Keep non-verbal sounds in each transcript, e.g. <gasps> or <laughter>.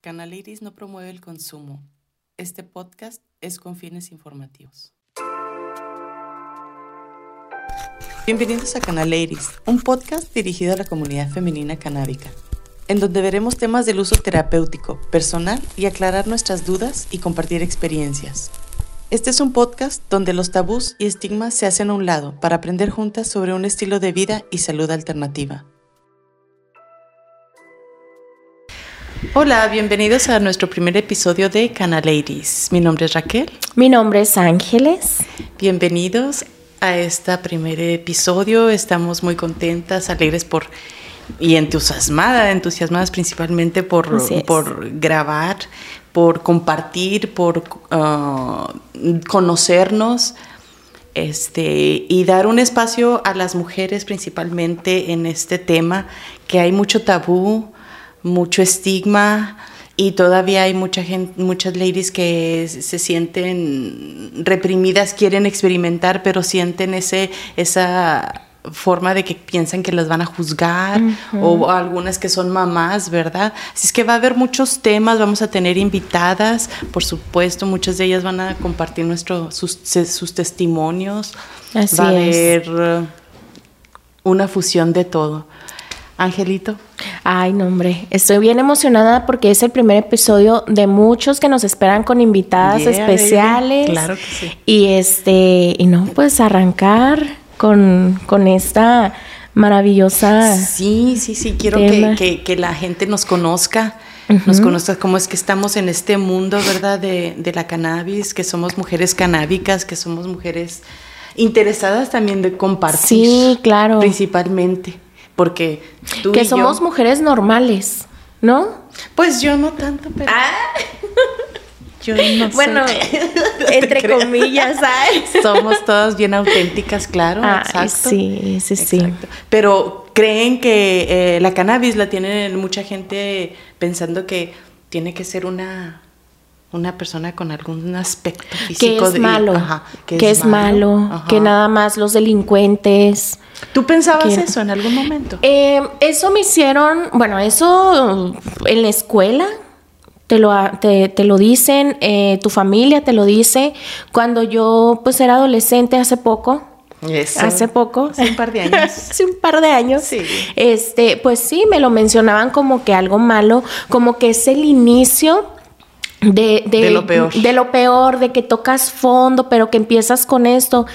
Canal Iris no promueve el consumo. Este podcast es con fines informativos. Bienvenidos a Canal Iris, un podcast dirigido a la comunidad femenina canábica, en donde veremos temas del uso terapéutico, personal y aclarar nuestras dudas y compartir experiencias. Este es un podcast donde los tabús y estigmas se hacen a un lado para aprender juntas sobre un estilo de vida y salud alternativa. Hola, bienvenidos a nuestro primer episodio de Canal Ladies. Mi nombre es Raquel. Mi nombre es Ángeles. Bienvenidos a este primer episodio. Estamos muy contentas, alegres por y entusiasmadas, entusiasmadas principalmente por, por grabar, por compartir, por uh, conocernos este, y dar un espacio a las mujeres principalmente en este tema, que hay mucho tabú, mucho estigma y todavía hay mucha gente, muchas ladies que se sienten reprimidas, quieren experimentar, pero sienten ese, esa forma de que piensan que las van a juzgar o algunas que son mamás, ¿verdad? Así es que va a haber muchos temas, vamos a tener invitadas, por supuesto, muchas de ellas van a compartir nuestro, sus, testimonios, va a haber una fusión de todo. Angelito. Ay, no, hombre, estoy bien emocionada porque es el primer episodio de muchos que nos esperan con invitadas especiales. Claro que sí. Y este, y no, pues arrancar con, con esta maravillosa. Sí, sí, sí, quiero que, que, la gente nos conozca. Nos conozca cómo es que estamos en este mundo, ¿verdad? De, de la cannabis, que somos mujeres canábicas, que somos mujeres interesadas también de compartir. Sí, claro. Principalmente porque tú que somos mujeres normales, ¿no? Pues yo no tanto, pero ah. <laughs> yo no bueno, <laughs> entre comillas, ¿sabes? <laughs> Somos todas bien auténticas, claro, exacto. Sí, sí, sí. Pero creen que eh, la cannabis la tiene mucha gente pensando que tiene que ser una una persona con algún aspecto físico que es malo, que, es, malo, que nada más los delincuentes. ¿Tú pensabas eso en algún momento? Eh, eso me hicieron, bueno, eso en la escuela te lo, te, lo dicen, eh, tu familia te lo dice. Cuando yo pues era adolescente hace poco, Hace poco. Hace un par de años. <laughs> hace un par de años. Sí. Este, pues sí, me lo mencionaban como que algo malo, como que es el inicio de, de, lo peor. De lo peor, de que tocas fondo, pero que empiezas con esto.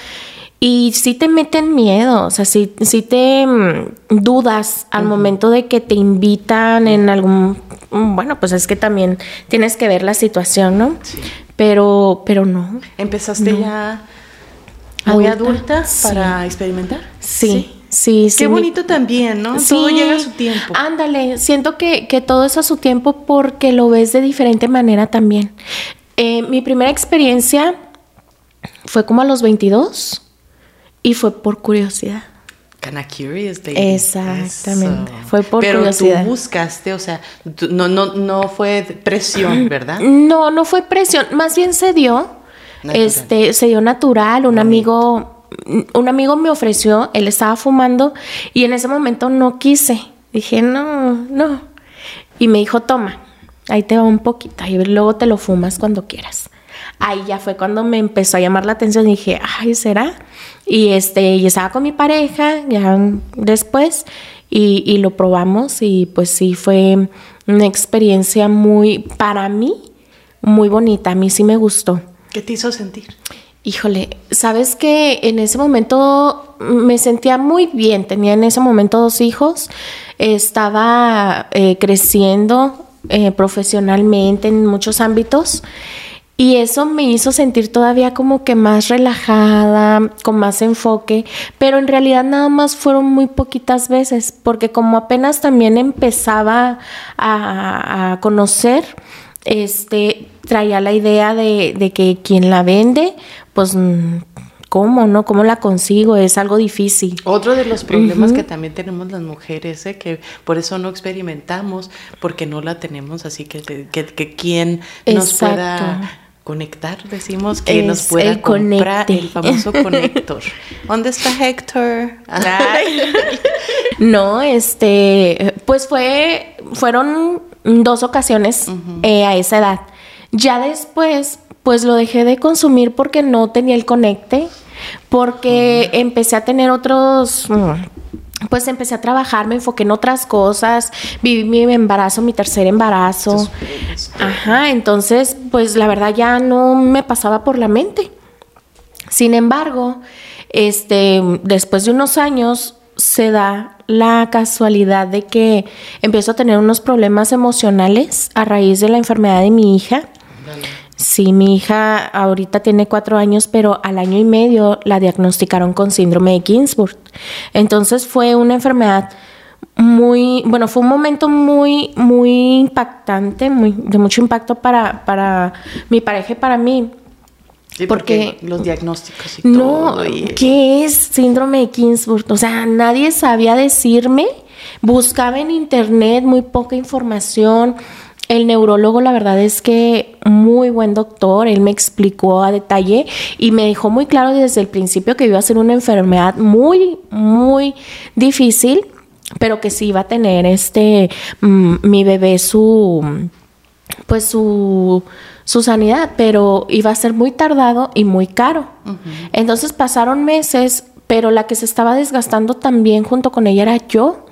Y sí te meten miedo, o sea, sí, te mm, dudas al momento de que te invitan en algún... Mm, bueno, pues es que también tienes que ver la situación, ¿no? Sí. Pero, pero no. ¿Empezaste ya muy adulta, para experimentar? sí. Sí, Qué bonito también, ¿no? todo llega a su tiempo. Ándale, siento que, todo es a su tiempo porque lo ves de diferente manera también. Eh, mi primera experiencia fue como a los 22 y fue por curiosidad. Kinda curious, Exactamente. Fue por curiosidad. Pero tú buscaste, o sea, no, no, no fue presión, <clears throat> ¿verdad? No, no fue presión. Más bien se dio. Este, se dio natural. Un amigo un amigo me ofreció, él estaba fumando y en ese momento no quise. Dije, no, no. Y me dijo, toma, ahí te va un poquito y luego te lo fumas cuando quieras. Ahí ya fue cuando me empezó a llamar la atención. Dije, ay, ¿será? Y este, y estaba con mi pareja ya después y, y lo probamos y pues sí fue una experiencia muy, para mí, muy bonita. A mí sí me gustó. ¿Qué te hizo sentir? Híjole, sabes que en ese momento me sentía muy bien, tenía en ese momento dos hijos, estaba eh, creciendo eh, profesionalmente en muchos ámbitos y eso me hizo sentir todavía como que más relajada, con más enfoque, pero en realidad nada más fueron muy poquitas veces, porque como apenas también empezaba a, a conocer, este, traía la idea de, de que quien la vende, pues mm, ¿cómo, no? ¿Cómo la consigo? Es algo difícil. Otro de los problemas que también tenemos las mujeres, ¿eh? que por eso no experimentamos, porque no la tenemos, así que, que, que quien nos pueda conectar, decimos que nos pueda comprar el famoso <laughs> conector. ¿Dónde está Héctor? <laughs> no, este, pues fue, fueron dos ocasiones eh, a esa edad. Ya después, pues lo dejé de consumir porque no tenía el conecte, porque empecé a tener otros... Pues empecé a trabajar, me enfoqué en otras cosas, viví mi embarazo, mi tercer embarazo. Ajá, entonces, pues la verdad ya no me pasaba por la mente. Sin embargo, este, después de unos años se da la casualidad de que empiezo a tener unos problemas emocionales a raíz de la enfermedad de mi hija. Sí, mi hija ahorita tiene cuatro años, pero al año y medio la diagnosticaron con síndrome de Ginsburg. Entonces fue una enfermedad muy, bueno, fue un momento muy, muy impactante, muy, de mucho impacto para, para mi pareja y para mí porque, los diagnósticos y no, ¿qué es síndrome de Kingsburg? O sea, nadie sabía decirme. Buscaba en internet muy poca información. El neurólogo, la verdad es que muy buen doctor, él me explicó a detalle y me dejó muy claro desde el principio que iba a ser una enfermedad muy, muy difícil, pero que sí iba a tener este, mm, mi bebé su, pues su su sanidad, pero iba a ser muy tardado y muy caro. Entonces pasaron meses, pero la que se estaba desgastando también junto con ella era yo.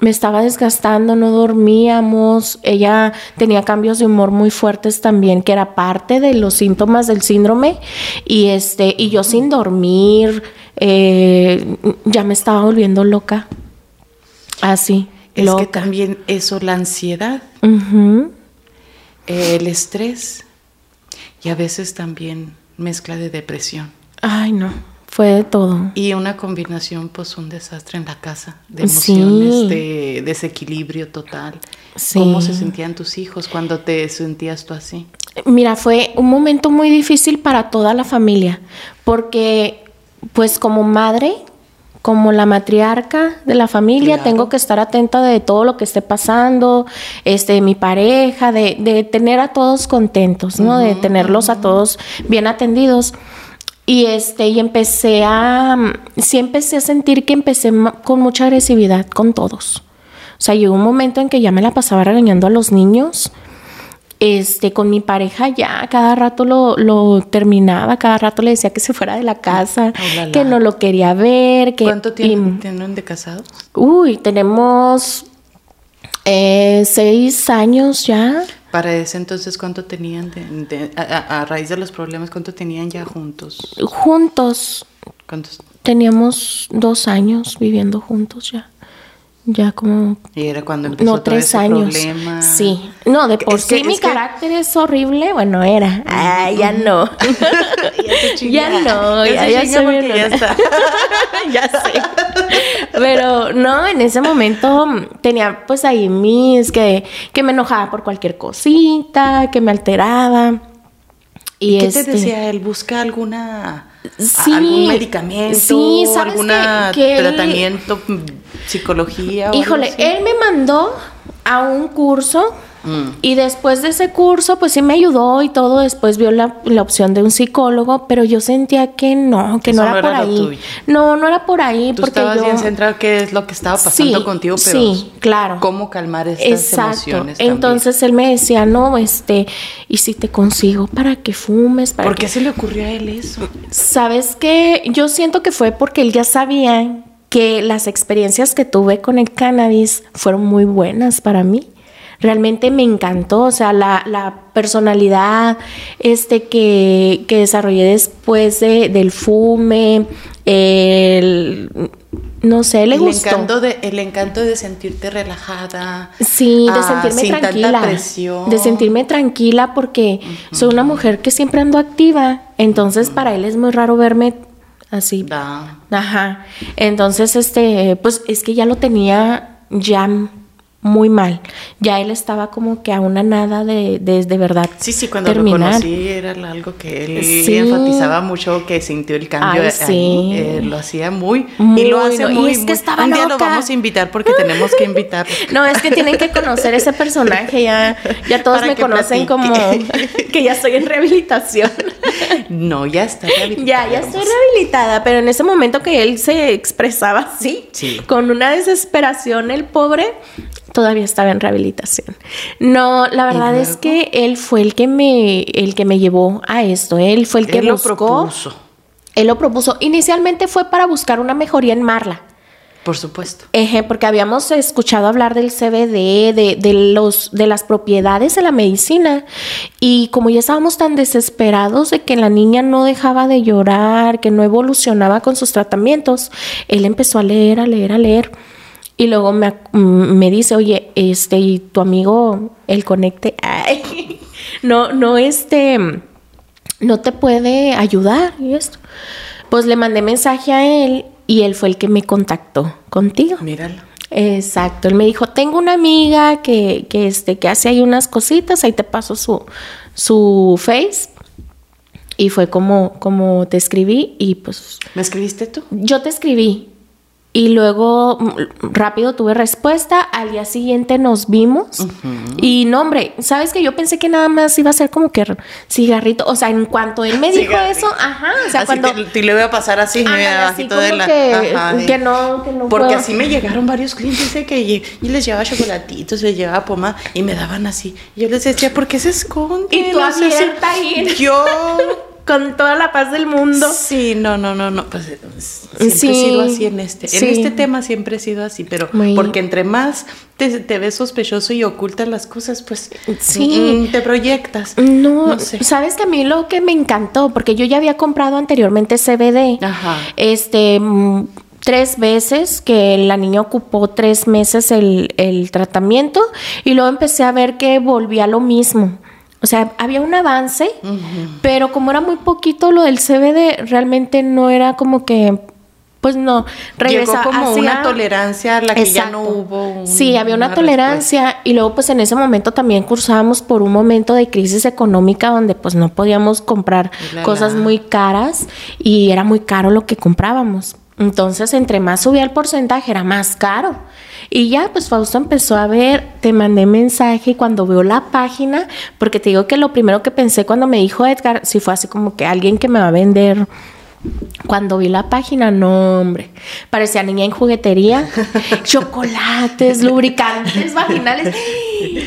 Me estaba desgastando, no dormíamos, ella tenía cambios de humor muy fuertes también, que era parte de los síntomas del síndrome, y este, y yo sin dormir, eh, ya me estaba volviendo loca. Así. Es que también eso, la ansiedad el estrés y a veces también mezcla de depresión. Ay, no, fue de todo. Y una combinación, pues un desastre en la casa, de emociones, de desequilibrio total. ¿Cómo se sentían tus hijos cuando te sentías tú así? Mira, fue un momento muy difícil para toda la familia, porque pues como madre como la matriarca de la familia, tengo que estar atenta de todo lo que esté pasando, este, mi pareja, de, de tener a todos contentos, ¿no? de tenerlos a todos bien atendidos. Y este, y empecé a, sí empecé a sentir que empecé con mucha agresividad con todos. O sea, llegó un momento en que ya me la pasaba regañando a los niños este, con mi pareja ya cada rato lo, terminaba, cada rato le decía que se fuera de la casa, que no lo quería ver. Que, ¿Cuánto tienen, de casados? Uy, tenemos eh, seis años ya. Para ese entonces, ¿cuánto tenían a, raíz de los problemas, cuánto tenían ya juntos? Juntos. ¿Cuántos? Teníamos dos años viviendo juntos ya ya como y era cuando empezó no tres todo ese años. problema. sí. No de por sí mi carácter es horrible bueno era. Ah, ya no. <laughs> Ya, <laughs> no ya, ya, soy ya está. <laughs> Ya sé. Pero no en ese momento tenía pues ahí mis que que me enojaba por cualquier cosita que me alteraba. Y, qué te este decía él busca alguna algún medicamento sí, algún tratamiento psicología. Híjole, él me mandó a un curso Mm. Y después de ese curso, pues sí me ayudó y todo. Después vio la, opción de un psicólogo, pero yo sentía que no, que no era, por ahí. No, no era por ahí. Tú porque estabas bien centrado qué es lo que estaba pasando contigo, pero sí, claro. cómo calmar estas Exacto. Entonces él me decía, no, este, y si te consigo para que fumes, para ¿Por qué se le ocurrió a él eso? Sabes que yo siento que fue porque él ya sabía que las experiencias que tuve con el cannabis fueron muy buenas para mí realmente me encantó, o sea, la, personalidad este, que, que desarrollé después de, del fume, el no sé, le el gustó. Encanto de, el encanto de sentirte relajada. Sí, de ah, sentirme tranquila. De sentirme tranquila porque soy una mujer que siempre ando activa. Entonces, para él es muy raro verme así. Ajá. Entonces, este, pues es que ya lo tenía ya muy mal. Ya él estaba como que a una nada de, de, verdad. Sí, sí, cuando lo conocí era algo que él enfatizaba mucho, que sintió el cambio. sí. Eh, lo hacía muy, y lo hace muy. Y es que estaba Un día lo vamos a invitar porque tenemos que invitar. <laughs> no, es que tienen que conocer ese personaje. Ya, ya todos me conocen como <laughs> que ya estoy en rehabilitación. no, ya está rehabilitada. Ya, ya estoy rehabilitada, pero en ese momento que él se expresaba así, con una desesperación, el pobre todavía estaba en rehabilitación. No, la verdad es que él fue el que me, el que me llevó a esto. Él fue el que él lo propuso. Él lo propuso. Inicialmente fue para buscar una mejoría en Marla. Por supuesto. Eje, porque habíamos escuchado hablar del CBD, de, de, los, de las propiedades de la medicina. Y como ya estábamos tan desesperados de que la niña no dejaba de llorar, que no evolucionaba con sus tratamientos, él empezó a leer, a leer, a leer. Y luego me, me dice, oye, este, y tu amigo, el conecte, <laughs> ay, no, no, este, no te puede ayudar y esto. Pues le mandé mensaje a él y él fue el que me contactó contigo. Míralo. Exacto, él me dijo, tengo una amiga que, que, este, que hace ahí unas cositas, ahí te paso su, su face. Y fue como, como te escribí y pues... ¿Me escribiste tú? Yo te escribí y luego mm, rápido tuve respuesta, al día siguiente nos vimos y no hombre, sabes que yo pensé que nada más iba a ser como que cigarrito, o sea, en cuanto él me dijo eso, ajá, o sea, cuando te, le voy a pasar así, así como de la, que, que, no, que no Porque así me llegaron varios clientes de que y les llevaba chocolatitos, les llevaba poma y me daban así. Y yo les decía, ¿por qué se esconden? Y tú abierta ahí. Yo con toda la paz del mundo. Sí, no, no, no, no. Pues siempre he sido así en este. En este tema siempre he sido así, pero porque entre más te, ves sospechoso y ocultas las cosas, pues sí. Mm, te proyectas. No, sabes que a mí lo que me encantó, porque yo ya había comprado anteriormente CBD. Ajá. Este mm, tres veces, que la niña ocupó tres meses el, el, tratamiento y luego empecé a ver que volvía lo mismo. O sea, había un avance, pero como era muy poquito lo del CBD, realmente no era como que pues no, regresaba como una tolerancia a la que ya no hubo. sí, había una, tolerancia y luego pues en ese momento también cursábamos por un momento de crisis económica donde pues no podíamos comprar cosas muy caras y era muy caro lo que comprábamos. Entonces, entre más subía el porcentaje, era más caro. Y ya, pues Fausto empezó a ver, te mandé mensaje y cuando veo la página, porque te digo que lo primero que pensé cuando me dijo Edgar, si fue así como que alguien que me va a vender. Cuando vi la página, no, hombre, parecía niña en juguetería, <laughs> chocolates, lubricantes vaginales.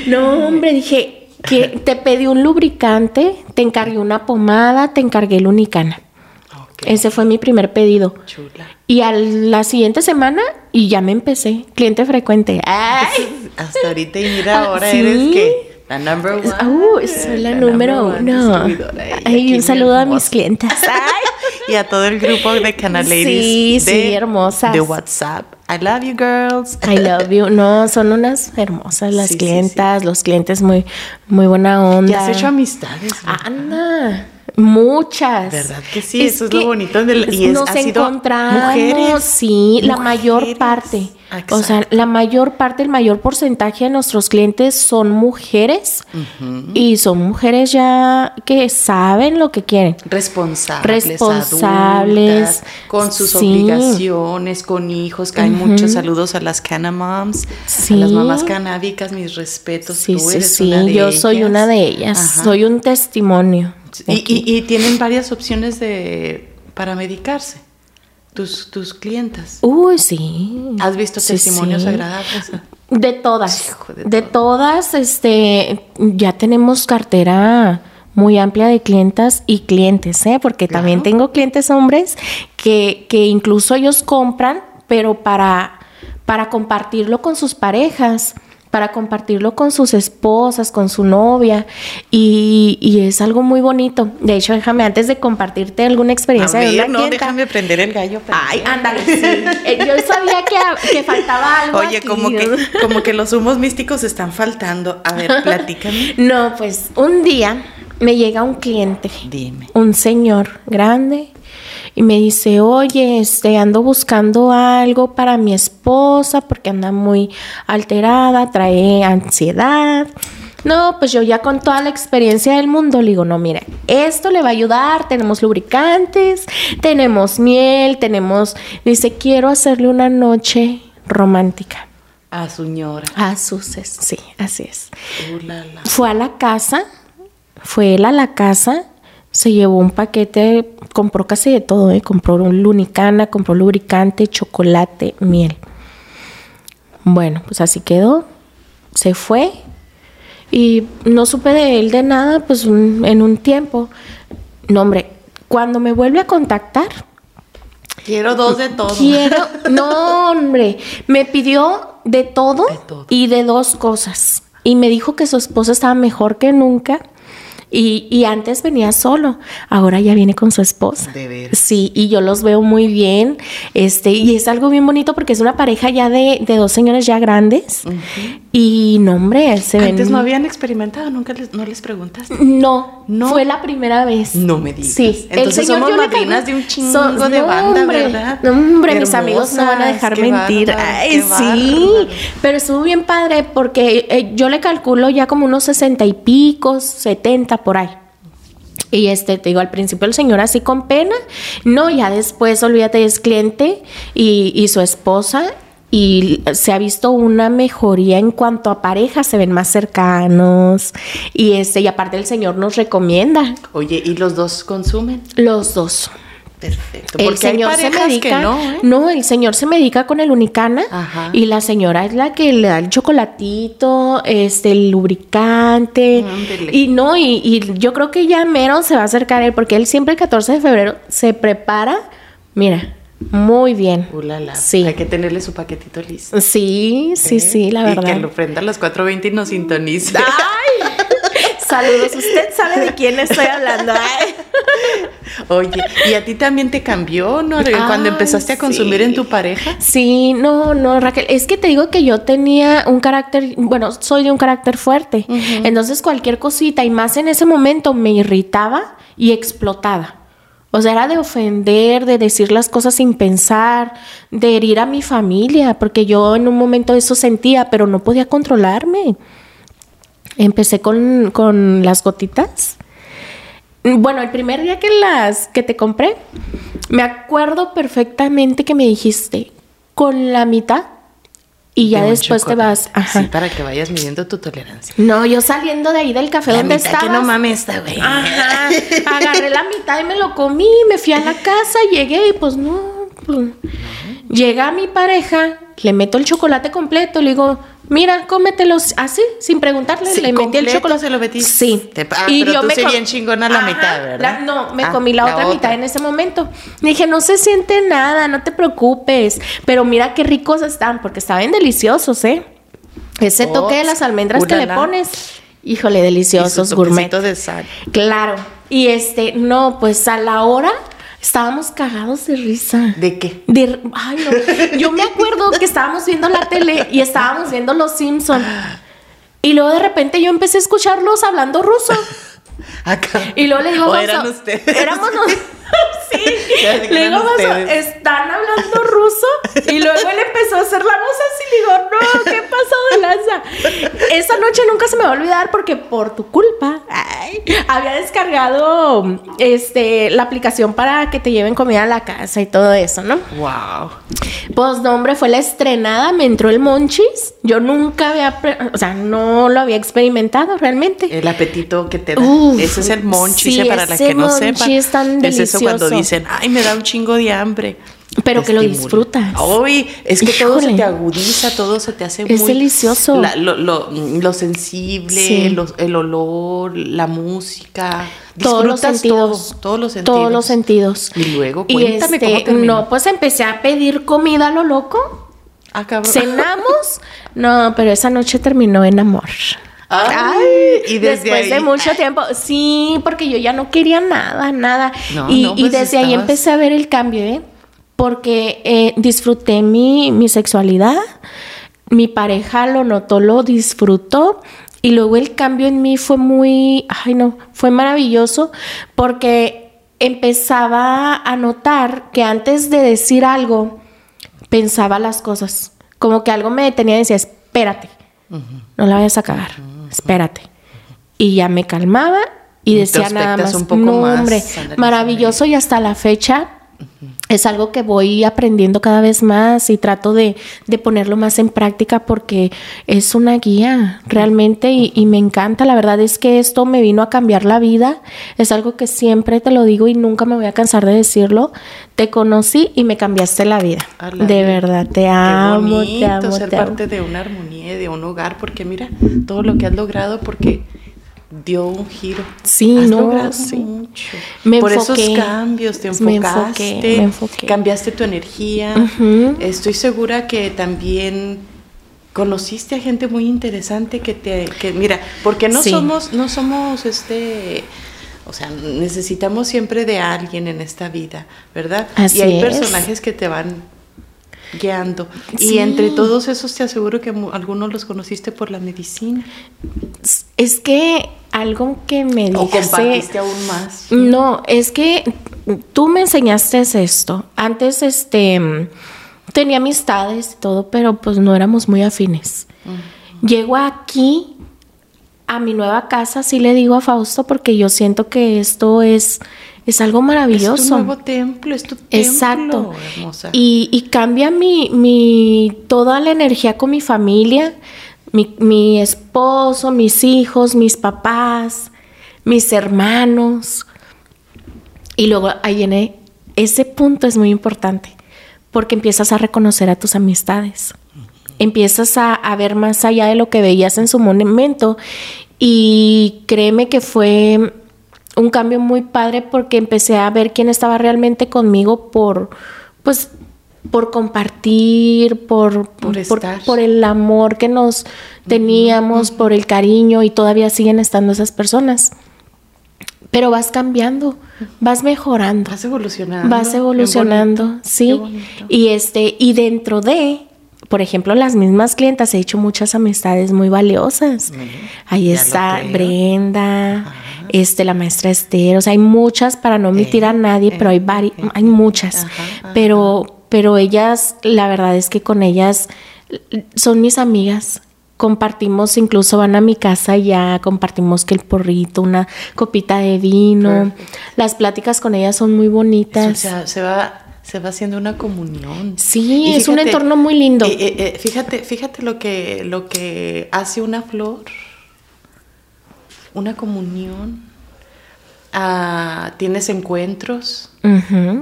No, hombre, dije que te pedí un lubricante, te encargué una pomada, te encargué el unicana. Ese fue mi primer pedido. Chula. Y a la siguiente semana, y ya me empecé, cliente frecuente. <laughs> Hasta ahorita y mira, ahora eres que la number one. Uh, soy la, número uno. Ay, un saludo a mis clientes. <laughs> y a todo el grupo de Canal Ladies. Sí, sí, hermosas. De WhatsApp. I love you, girls. I <laughs> love you. No, son unas hermosas las clientas, los clientes muy, muy buena onda. Ya has hecho amistades. Anda. Muchas. ¿Verdad que sí? Eso es lo bonito. y es, nos encontramos, mujeres. Sí, la mayor parte. O sea, la mayor parte, el mayor porcentaje de nuestros clientes son mujeres y son mujeres ya que saben lo que quieren. Responsables. Responsables. con sus obligaciones, con hijos, que hay muchos saludos a las Cana Moms, a las mamás canábicas, mis respetos. Sí, sí, sí. Yo soy una de ellas. Soy un testimonio. Y, tienen varias opciones de para medicarse. Tus, tus clientas. Uy, sí. ¿Has visto testimonios agradables? De todas. de, todas, este, ya tenemos cartera muy amplia de clientas y clientes, ¿eh? Porque también tengo clientes hombres que, que incluso ellos compran, pero para, para compartirlo con sus parejas para compartirlo con sus esposas, con su novia, y, es algo muy bonito. De hecho, déjame, antes de compartirte alguna experiencia de una no, déjame prender el gallo. Ay, ándale, sí. Eh, yo sabía que, faltaba algo Oye, como, que, como que los humos místicos están faltando. A ver, <laughs> platícame. no, pues, un día me llega un cliente. Dime. Un señor grande, y me dice, oye, este, ando buscando algo para mi esposa porque anda muy alterada, trae ansiedad. No, pues yo ya con toda la experiencia del mundo le digo, no, mire, esto le va a ayudar, tenemos lubricantes, tenemos miel, tenemos, dice, quiero hacerle una noche romántica. A su señora. A sus, sí, así es. Fue a la casa, fue él a la casa se llevó un paquete, compró casi de todo, ¿eh? compró un lunicana, compró lubricante, chocolate, miel. Bueno, pues así quedó. se fue y no supe de él de nada, pues en un tiempo. No, hombre, cuando me vuelve a contactar. Quiero dos de todo. Quiero, <laughs> no, hombre, me pidió de todo, de todo. y de dos cosas. Y me dijo que su esposa estaba mejor que nunca y, antes venía solo, ahora ya viene con su esposa. De ver. Sí, y yo los veo muy bien. Este, y es algo bien bonito porque es una pareja ya de, dos señores ya grandes. Y no, hombre, se ven. Antes no habían experimentado, nunca les, no les preguntaste. No, no. Fue la primera vez. No me digas. Sí, entonces somos madrinas de un chingo de banda, ¿verdad? No, hombre, mis amigos no van a dejar mentir. Ay, sí. Pero estuvo bien padre porque eh, yo le calculo ya como unos sesenta y pico, setenta por ahí. Y este, te digo, al principio el señor así con pena, no, ya después, olvídate, es cliente y, y su esposa y se ha visto una mejoría en cuanto a pareja, se ven más cercanos y este y aparte el señor nos recomienda. Oye, ¿y los dos consumen? Los dos. Perfecto. el señor se medica. No, ¿eh? no, el señor se medica con el Unicana y la señora es la que le da el chocolatito, este, el lubricante. y no, y, yo creo que ya mero se va a acercar él, porque él siempre el 14 de febrero se prepara. Mira, muy bien. Sí. Hay que tenerle su paquetito listo. Sí, sí, sí, la verdad. Y que lo prenda a las 4.20 y nos sintonice. ¡Ay! <laughs> Saludos, usted sabe de quién estoy hablando. <laughs> <laughs> Oye, ¿y a ti también te cambió, no? Cuando empezaste a consumir en tu pareja. Sí, no, no, Raquel, es que te digo que yo tenía un carácter, bueno, soy de un carácter fuerte. Entonces cualquier cosita y más en ese momento me irritaba y explotaba. O sea, era de ofender, de decir las cosas sin pensar, de herir a mi familia, porque yo en un momento eso sentía, pero no podía controlarme. Empecé con, las gotitas. Bueno, el primer día que las que te compré, me acuerdo perfectamente que me dijiste con la mitad y ya después te vas. Ajá. Sí, para que vayas midiendo tu tolerancia. No, yo saliendo de ahí del café donde estaba. que no mames esta, güey. Ajá. Agarré la mitad y me lo comí, me fui a la casa, llegué y pues no. Pues, llega mi pareja, le meto el chocolate completo, le digo, Mira, cómetelos así, sin preguntarle. le metí el chocolate. se lo metí. Sí. Ah, y pero yo tú me bien chingona la mitad, ¿verdad? no, me ah, comí la, otra, mitad en ese momento. Le dije, no se siente nada, no te preocupes. Pero mira qué ricos están, porque estaban deliciosos, ¿eh? Ese toque de las almendras que le pones. Híjole, deliciosos, gourmet. de sal. Claro. Y este, no, pues a la hora Estábamos cagados de risa. ¿De qué? De, ay, no. Yo me acuerdo que estábamos viendo la tele y estábamos viendo Los Simpson. Y luego de repente yo empecé a escucharlos hablando ruso. Acá. Y luego le digo, ¿O eran ustedes? Éramos <laughs> sí. Le digo, están hablando ruso. Y luego él empezó a hacer la voz así. Le digo, no, ¿qué pasó de lanza? Esa noche nunca se me va a olvidar porque por tu culpa había descargado este, la aplicación para que te lleven comida a la casa y todo eso, ¿no? Wow. Pues no, hombre, fue la estrenada, me entró el monchis. Yo nunca había, o sea, no lo había experimentado realmente. El apetito que te da. ese es el monchis, para la que no sepan. Es tan delicioso cuando dicen, ay, me da un chingo de hambre. Pero que lo disfrutas. Uy, es que todo se te agudiza, todo se te hace es muy... delicioso. lo, sensible, el olor, la música. Todos los sentidos. todos los sentidos. Todos los sentidos. Y luego, cuéntame cómo este, No, pues empecé a pedir comida a lo loco. Ah, Cenamos. <laughs> no, pero esa noche terminó en amor. Ay, y después de mucho tiempo, sí, porque yo ya no quería nada, nada. y, pues desde ahí empecé a ver el cambio, ¿eh? Porque eh, disfruté mi, mi sexualidad, mi pareja lo notó, lo disfrutó. Y luego el cambio en mí fue muy, ay no, fue maravilloso porque empezaba a notar que antes de decir algo, pensaba las cosas. Como que algo me detenía y decía, espérate, no la vayas a cagar espérate. Y ya me calmaba y decía nada más, un poco no, hombre, maravilloso y hasta la fecha es algo que voy aprendiendo cada vez más y trato de, ponerlo más en práctica porque es una guía realmente y, me encanta. La verdad es que esto me vino a cambiar la vida. Es algo que siempre te lo digo y nunca me voy a cansar de decirlo. Te conocí y me cambiaste la vida. de verdad, te amo, te amo. Ser parte de una armonía, de un hogar, porque mira todo lo que has logrado, porque dio un giro. Sí, no, mucho. Por esos cambios te enfocaste, cambiaste tu energía. Estoy segura que también conociste a gente muy interesante que te que mira, porque no somos no somos este o sea, necesitamos siempre de alguien en esta vida, ¿verdad? y hay personajes que te van guiando. Y entre todos esos te aseguro que algunos los conociste por la medicina. Es que algo que me dice... O compartiste aún más. No, es que tú me enseñaste esto. Antes, este, tenía amistades y todo, pero pues no éramos muy afines. Llego aquí a mi nueva casa, sí le digo a Fausto, porque yo siento que esto es es algo maravilloso. Es tu nuevo templo, es tu templo. Exacto. Y, cambia mi, mi, toda la energía con mi familia, mi, mi esposo, mis hijos, mis papás, mis hermanos. Y luego ahí viene, ese punto es muy importante, porque empiezas a reconocer a tus amistades. Empiezas a, a ver más allá de lo que veías en su momento. Y créeme que fue un cambio muy padre porque empecé a ver quién estaba realmente conmigo por, pues, por compartir, por, por, el amor que nos teníamos, por el cariño y todavía siguen estando esas personas. Pero vas cambiando, vas mejorando. Vas evolucionando. Vas evolucionando, sí. Y este, y dentro de, por ejemplo, las mismas clientas, he hecho muchas amistades muy valiosas. Ahí está Brenda este, la maestra Esther, o sea, hay muchas, para no omitir a nadie, pero hay varias, hay muchas, pero, pero ellas, la verdad es que con ellas son mis amigas, compartimos, incluso van a mi casa ya, compartimos que el porrito, una copita de vino, las pláticas con ellas son muy bonitas. O sea, se va se va haciendo una comunión. Sí, es un entorno muy lindo. Eh, eh, eh, fíjate, fíjate lo que, lo que hace una flor una comunión, ah, tienes encuentros,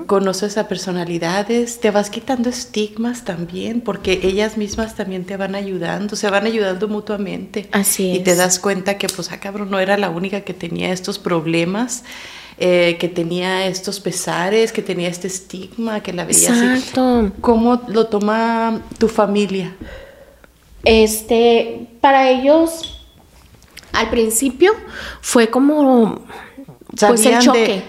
conoces a personalidades, te vas quitando estigmas también, porque ellas mismas también te van ayudando, se van ayudando mutuamente. Así es. Y te das cuenta que, pues, ah, cabrón, no era la única que tenía estos problemas. Eh, que tenía estos pesares, que tenía este estigma, que la veía Exacto. ¿Cómo lo toma tu familia? Este, para ellos al principio fue como pues el choque.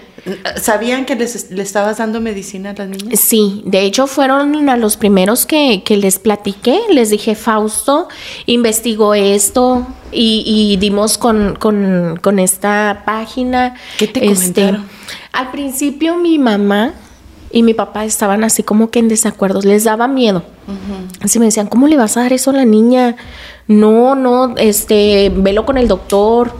¿Sabían que les, le estabas dando medicina a las niñas? Sí, de hecho fueron a los primeros que, les platiqué. Les dije, Fausto investigó esto y, dimos con, esta página. ¿Qué te este, comentaron? Al principio mi mamá y mi papá estaban así como que en desacuerdos, les daba miedo. Así me decían, ¿cómo le vas a dar eso a la niña? No, no, este, velo con el doctor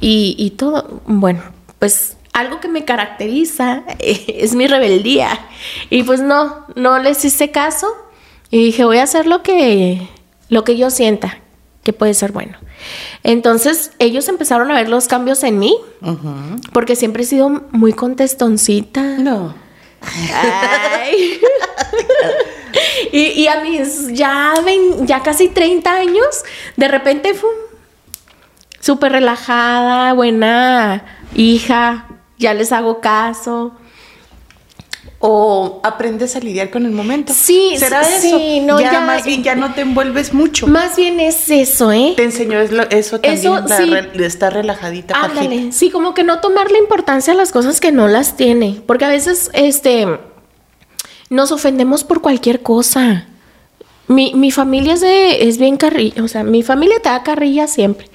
y, y todo. Bueno, pues algo que me caracteriza es mi rebeldía. Y pues no, no les hice caso y dije, voy a hacer lo que, lo que yo sienta que puede ser bueno. Entonces ellos empezaron a ver los cambios en mí, porque siempre he sido muy contestoncita. No. y, a mis ya, ya casi 30 años, de repente fue súper relajada, buena hija, ya les hago caso o aprendes a lidiar con el momento. Sí, ¿Será sí, eso? No, ya, más bien ya no te envuelves mucho. Más bien es eso, ¿eh? Te enseñó eso también, eso, sí. estar relajadita. Ándale, sí, como que no tomarle importancia a las cosas que no las tiene, porque a veces, este, nos ofendemos por cualquier cosa. Mi, mi familia es, de, es bien carrilla, o sea, mi familia te da carrilla siempre.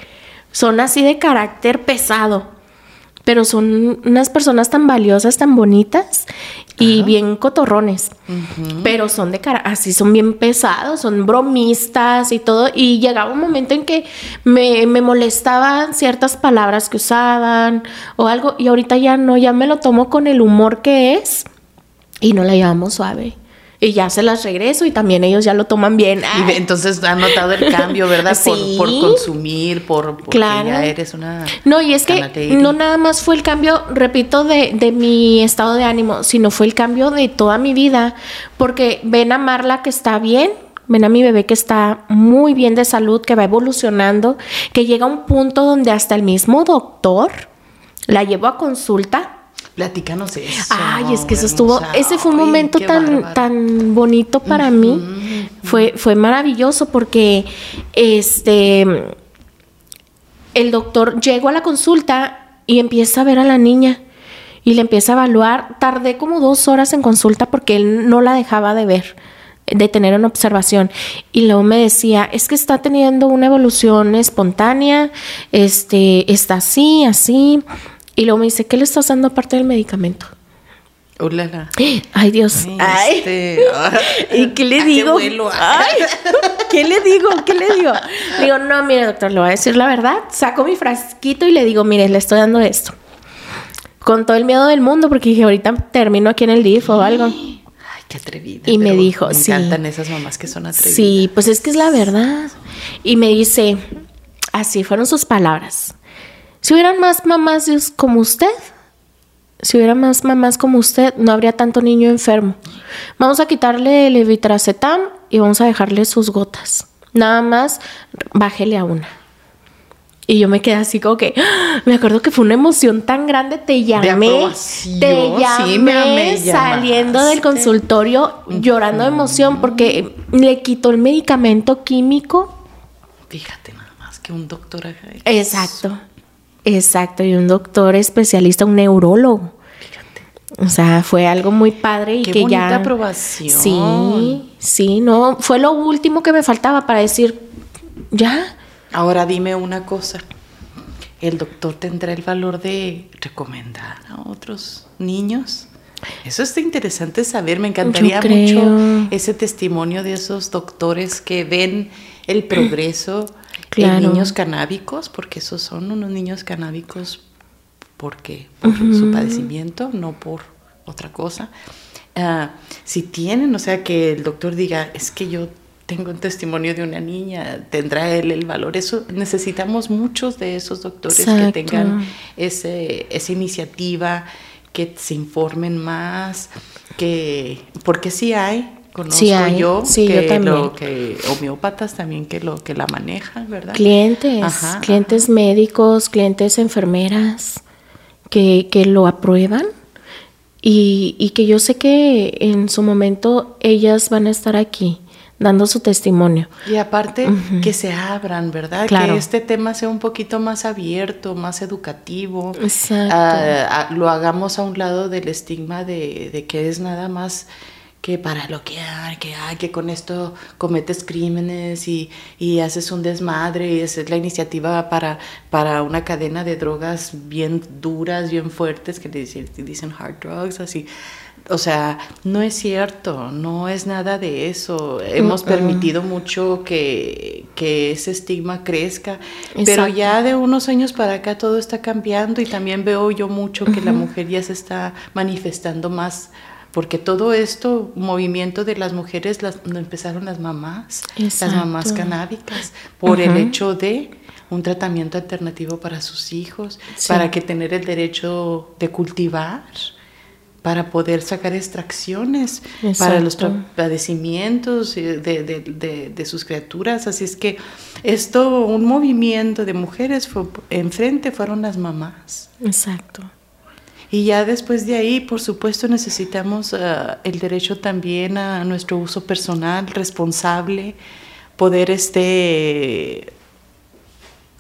Son así de carácter pesado pero son unas personas tan valiosas, tan bonitas y bien cotorrones. Pero son de cara, así son bien pesados, son bromistas y todo. Y llegaba un momento en que me, me, molestaban ciertas palabras que usaban o algo. Y ahorita ya no, ya me lo tomo con el humor que es. y no la llevamos suave y ya se las regreso y también ellos ya lo toman bien. Y entonces han notado el cambio, ¿verdad? <laughs> Sí. Por, consumir, por porque Claro. ya eres una No, y es que no nada más fue el cambio, repito, de, de mi estado de ánimo, sino fue el cambio de toda mi vida, porque ven a Marla que está bien, ven a mi bebé que está muy bien de salud, que va evolucionando, que llega a un punto donde hasta el mismo doctor la llevo a consulta Platícanos eso. Ay, es que eso estuvo, hermosa. ese fue un Ay, momento tan, bárbaro. tan bonito para mí. Fue, fue maravilloso porque este el doctor llegó a la consulta y empieza a ver a la niña y le empieza a evaluar. Tardé como dos horas en consulta porque él no la dejaba de ver, de tener una observación. Y luego me decía, es que está teniendo una evolución espontánea, este, está así, así. Y luego me dice, ¿qué le estás dando aparte del medicamento? Ulala. <gasps> Ay, Dios. Ay. Este, <laughs> ¿Y qué le ¿a digo? vuelo? Ay, <laughs> ¿Qué le digo? ¿Qué le digo? Le digo, no, mire, doctor, le voy a decir la verdad. Saco mi frasquito y le digo, mire, le estoy dando esto. Con todo el miedo del mundo, porque dije, ahorita termino aquí en el DIF o algo. Ay, qué atrevida. Y me dijo, me sí. encantan esas mamás que son atrevidas. Sí, pues es que es la verdad. Y me dice, así fueron sus palabras. Si hubieran más mamás como usted, si hubiera más mamás como usted, no habría tanto niño enfermo. Vamos a quitarle el evitracetam y vamos a dejarle sus gotas. Nada más, bájele a una. Y yo me quedé así como que, ¡ah! me acuerdo que fue una emoción tan grande, te llamé, te sí, llamé me amé, saliendo del consultorio llorando de emoción porque le quitó el medicamento químico. Fíjate nada más que un doctor. Exacto, exacto, y un doctor especialista, un neurólogo. O sea, fue algo muy padre y Qué que bonita ya. aprobación. Sí, sí, no, fue lo último que me faltaba para decir, ya. Ahora dime una cosa. ¿El doctor tendrá el valor de recomendar a otros niños? Eso está interesante saber. Me encantaría mucho ese testimonio de esos doctores que ven el progreso <clears throat> Claro. en niños canábicos, porque esos son unos niños canábicos porque por su padecimiento, no por otra cosa. Ah, si tienen, o sea, que el doctor diga, es que yo tengo un testimonio de una niña, tendrá él el valor. Eso necesitamos muchos de esos doctores Exacto. que tengan ese, esa iniciativa, que se informen más, que porque sí hay, conozco Sí hay, yo, sí, que yo también. lo que homeópatas también que lo que la manejan, ¿verdad? Clientes, Ajá, clientes médicos, clientes enfermeras que, que lo aprueban y, y que yo sé que en su momento ellas van a estar aquí dando su testimonio. Y aparte que se abran, ¿verdad? Claro. Que este tema sea un poquito más abierto, más educativo. Exacto. Ah, ah, lo hagamos a un lado del estigma de, de que es nada más que para lo que hay, que con esto cometes crímenes y, y haces un desmadre y esa es la iniciativa para, para una cadena de drogas bien duras, bien fuertes, que dicen, dicen hard drugs, así. O sea, no es cierto, no es nada de eso. Hemos permitido mucho que, que ese estigma crezca, pero ya de unos años para acá todo está cambiando y también veo yo mucho que la mujer ya se está manifestando más, porque todo esto, movimiento de las mujeres, las, lo empezaron las mamás, Exacto. las mamás canábicas, por el hecho de un tratamiento alternativo para sus hijos, Sí. para que tener el derecho de cultivar para poder sacar extracciones para los padecimientos eh, de, de- de- de sus criaturas. Así es que esto, un movimiento de mujeres, fue, enfrente fueron las mamás. Exacto. Y ya después de ahí, por supuesto, necesitamos ah, el derecho también a nuestro uso personal, responsable, poder este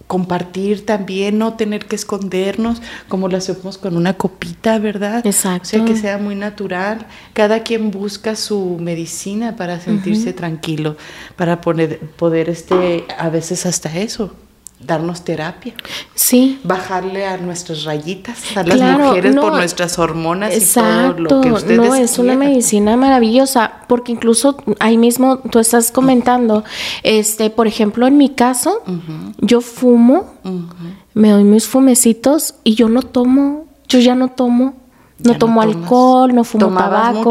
compartir también, no tener que escondernos como lo hacemos con una copita, ¿verdad? Exacto. O sea, que sea muy natural. Cada quien busca su medicina para sentirse tranquilo, para poner, poder, este, a veces hasta eso, darnos terapia. Sí. bajarle a nuestras rayitas, a las Claro, mujeres por nuestras hormonas Exacto, y todo lo que ustedes no es una medicina maravillosa, porque incluso ahí mismo tú estás comentando, este, por ejemplo, en mi caso, yo fumo, me doy mis fumecitos y yo no tomo, yo ya no tomo No tomo alcohol, no fumo tabaco.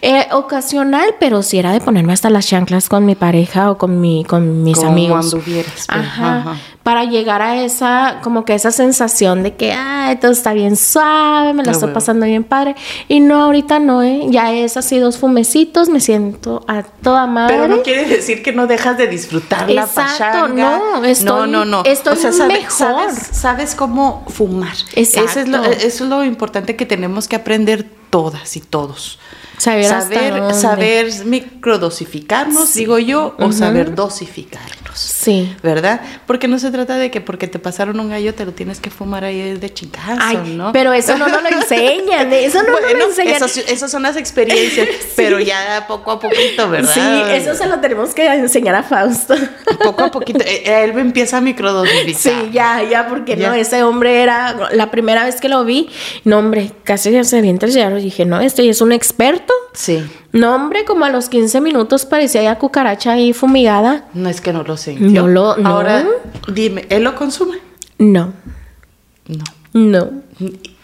Eh, ocasional, pero si era de ponerme hasta las chanclas con mi pareja o con mi con mis amigos. Pues, ajá. Para llegar a esa como que esa sensación de que ay, todo está bien suave, me la estoy pasando bien padre y no ahorita no, eh. Ya es así dos fumecitos, me siento a toda madre. Pero no quiere decir que no dejas de disfrutar la pachanga. No, estoy, no, no, no. Estoy mejor. Sabes, cómo fumar. Exacto. Eso es lo, eso es lo importante que tenemos tenemos que aprender todas y todos. Saber, saber, saber microdosificarnos, digo yo, o saber Sí. ¿Verdad? Porque no se trata de que porque te pasaron un gallo te lo tienes que fumar ahí de chingazo, ¿no? Pero eso no nos lo enseñan, eso no lo enseñan. esas son las experiencias, <laughs> pero ya poco a poquito, ¿verdad? Sí, eso se lo tenemos que enseñar a Fausto. <laughs> Poco a poquito, eh, eh, él empieza a microdosificar. Sí, ya, ya, porque no, ese hombre era, la primera vez que lo vi, no, hombre, casi se avienta el cigarro y dije, no, este es un experto. Sí. No, hombre, como a los 15 minutos parecía ya cucaracha ahí fumigada. No es que no lo sintió. No lo, no. Ahora, dime, ¿él lo consume? No. No. No.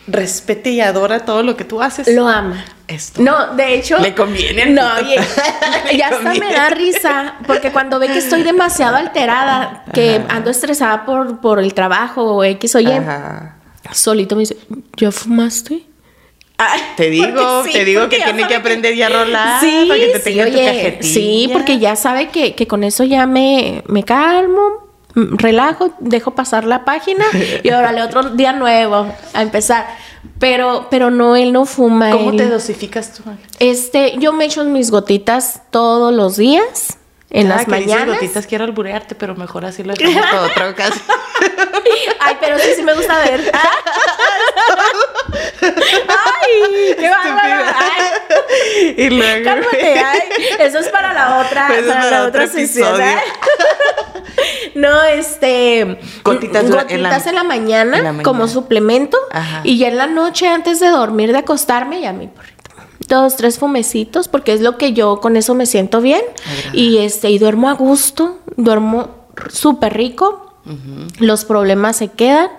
Respete y adora todo lo que tú haces. Lo ama. Esto. No, de hecho. Le conviene. No, oye, <laughs> ya hasta me da risa, porque cuando ve que estoy demasiado alterada, que ando estresada por, por el trabajo o X o Y, solito me dice, ¿ya fumaste? Te digo, te digo que tiene que aprender ya a rolar sí, para que te tenga tu cajetilla. Sí, porque ya sabe que, que con eso ya me, me calmo, relajo, dejo pasar la página <laughs> y órale, otro día nuevo a empezar. Pero, pero no, él no fuma. ¿Cómo te dosificas tú? Este, yo me echo mis gotitas todos los días en las mañanas. Dices gotitas quiero alburearte, pero mejor así lo <laughs> dejamos todo otra ocasión. <laughs> Ay, pero sí, sí me gusta ver. <laughs> Ay, qué bárbaro. Ay. Y luego. Cálmate, ay. Eso es para la otra, pues para, la otra sesión. ¿eh? no, este. Gotitas, en, la, mañana, como suplemento. Y ya en la noche, antes de dormir, de acostarme, ya mi porrito dos, tres fumecitos, porque es lo que yo con eso me siento bien. Y este, y duermo a gusto, duermo súper rico. Los problemas se quedan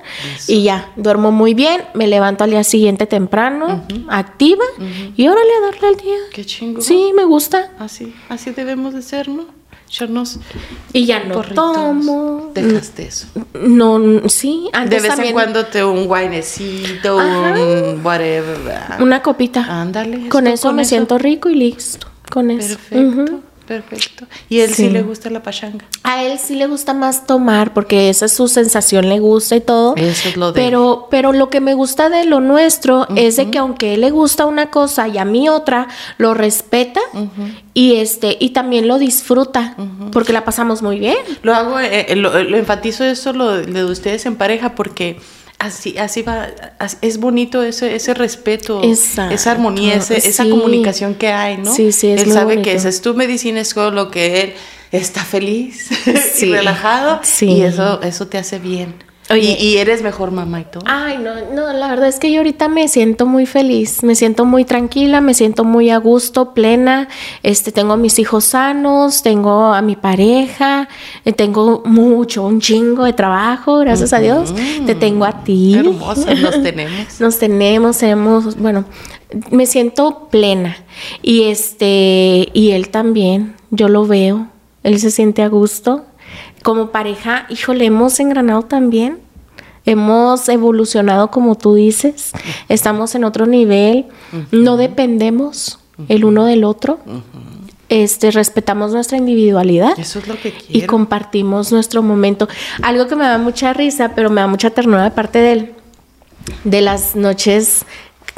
y ya, duermo muy bien, me levanto al día siguiente temprano, activa y órale a darle al día. Qué chingo. Sí, me gusta. Así, así debemos de ser, ¿no? Y ya no tomo. Dejaste eso. No, sí, antes De vez en cuando te un guainecito, un whatever. Una copita. Ándale. Con eso me siento rico y listo. Con eso. Perfecto. Perfecto. ¿Y él sí. le gusta la pachanga? A él sí le gusta más tomar porque esa es su sensación, le gusta y todo. Eso es lo de Pero, pero lo que me gusta de lo nuestro es de que aunque él le gusta una cosa y a mí otra, lo respeta y este, y también lo disfruta porque la pasamos muy bien. Lo hago, eh, eh, lo, enfatizo eso lo de ustedes en pareja porque Así, así va, es bonito ese, ese respeto, esa armonía, esa comunicación que hay, ¿no? Sí, sí, es Él sabe que esa es tu medicina, es todo lo que él está feliz <laughs> y relajado y eso, eso te hace bien y, eres mejor mamá y todo. Ay, no, no, la verdad es que yo ahorita me siento muy feliz, me siento muy tranquila, me siento muy a gusto, plena. Este, tengo a mis hijos sanos, tengo a mi pareja, eh, tengo mucho, un chingo de trabajo, gracias a Dios. Te tengo a ti. Hermoso, nos <laughs> tenemos. nos tenemos, tenemos, bueno, me siento plena. Y este, y él también, yo lo veo, él se siente a gusto como pareja, híjole, hemos engranado también. Hemos evolucionado como tú dices, estamos en otro nivel, no dependemos el uno del otro. Este, respetamos nuestra individualidad Eso es lo que y compartimos nuestro momento. Algo que me da mucha risa, pero me da mucha ternura de parte de él, de las noches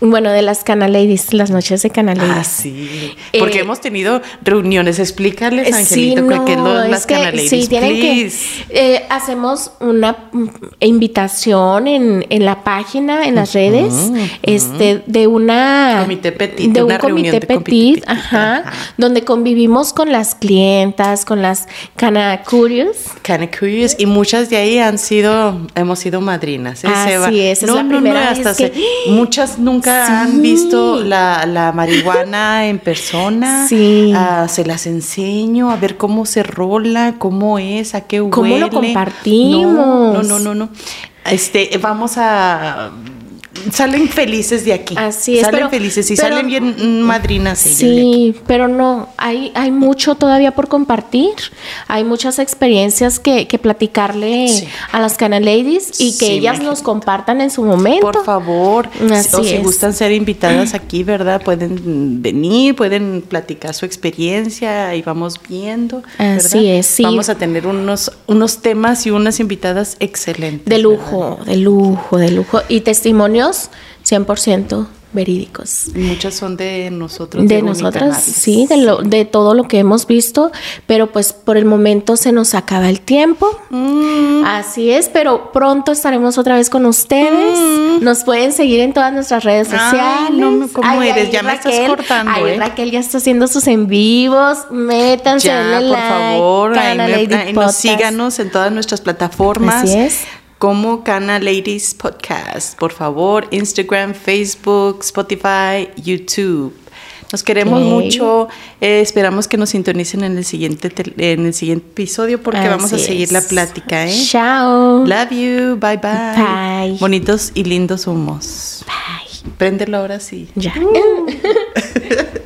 bueno, de las Canaladies, las noches de Canaladies. Ah, sí. Porque eh, hemos tenido reuniones. Explícales, Angelito, sí, qué es las Canaladies. Sí, tienen que. Eh, hacemos una invitación en, en la página, en las redes, este, de una. Comité petit, de un comité petit, ajá, donde convivimos con las clientas, con las Canacurious. Canacurious, y muchas de ahí han sido, hemos sido madrinas. ¿eh? Así es, es la primera vez que... Muchas nunca han visto la, marihuana <laughs> en persona. Sí. Ah, se las enseño a ver cómo se rola, cómo es, a qué huele. ¿Cómo lo compartimos? No, no, no, no. Este, vamos a salen felices de aquí. Así es. Salen felices y salen bien madrinas. Sí, pero no, hay, hay mucho todavía por compartir. Hay muchas experiencias que, que platicarle a las Cana Ladies y que ellas nos compartan en su momento. Por favor, o si gustan ser invitadas <clears throat> aquí, ¿verdad? Pueden venir, pueden platicar su experiencia y vamos viendo. Así es, sí. Vamos a tener unos, unos temas y unas invitadas excelentes. De lujo, de lujo, de lujo. Y testimonios 100% verídicos. Muchas son de nosotros. De, nosotras, sí, de, lo, de todo lo que hemos visto, pero pues por el momento se nos acaba el tiempo. Mm. Así es, pero pronto estaremos otra vez con ustedes. Mm. Nos pueden seguir en todas nuestras redes sociales. no, ¿cómo eres? Ya me estás cortando. Ay, ¿eh? Raquel ya está haciendo sus en vivos. Métanse, ya, por favor, síganos en todas nuestras plataformas. Así es como Cana Ladies Podcast. Por favor, Instagram, Facebook, Spotify, YouTube. Nos queremos mucho. Eh, esperamos que nos sintonicen en el siguiente en el siguiente episodio porque vamos a seguir la plática, ¿eh? Chao. Love you. Bye bye. Bye. Bonitos y lindos humos. Bye. Préndelo ahora sí. Ya. <laughs> <laughs>